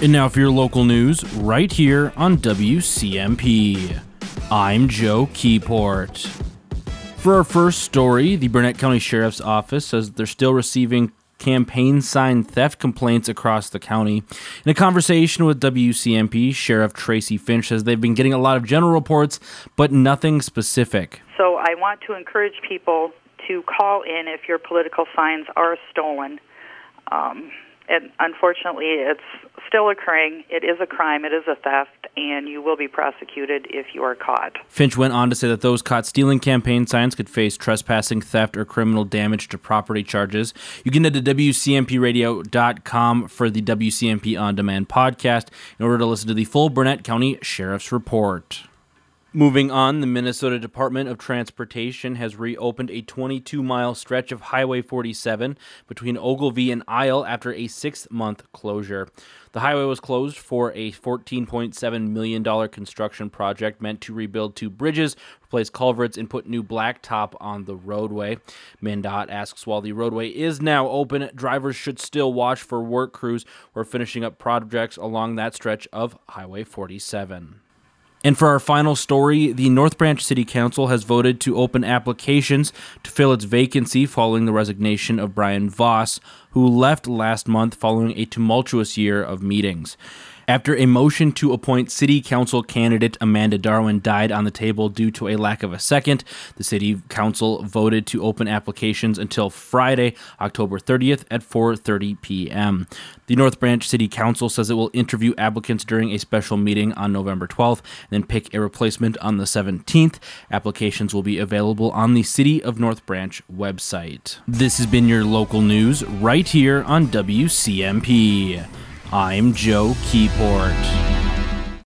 And now for your local news, right here on WCMP. I'm Joe Keyport. For our first story, the Burnett County Sheriff's Office says they're still receiving campaign sign theft complaints across the county. In a conversation with WCMP, Sheriff Tracy Finch says they've been getting a lot of general reports, but nothing specific. So I want to encourage people to call in if your political signs are stolen. Um, and unfortunately, it's still occurring. It is a crime, it is a theft, and you will be prosecuted if you are caught. Finch went on to say that those caught stealing campaign signs could face trespassing, theft, or criminal damage to property charges. You can head to WCMPradio.com for the WCMP On Demand podcast in order to listen to the full Burnett County Sheriff's Report. Moving on, the Minnesota Department of Transportation has reopened a 22 mile stretch of Highway 47 between Ogilvie and Isle after a six month closure. The highway was closed for a $14.7 million construction project meant to rebuild two bridges, replace culverts, and put new blacktop on the roadway. MnDOT asks while the roadway is now open, drivers should still watch for work crews who are finishing up projects along that stretch of Highway 47. And for our final story, the North Branch City Council has voted to open applications to fill its vacancy following the resignation of Brian Voss, who left last month following a tumultuous year of meetings. After a motion to appoint city council candidate Amanda Darwin died on the table due to a lack of a second, the city council voted to open applications until Friday, October 30th at 4:30 p.m. The North Branch City Council says it will interview applicants during a special meeting on November 12th and then pick a replacement on the 17th. Applications will be available on the City of North Branch website. This has been your local news right here on WCMP. I'm Joe Keyport.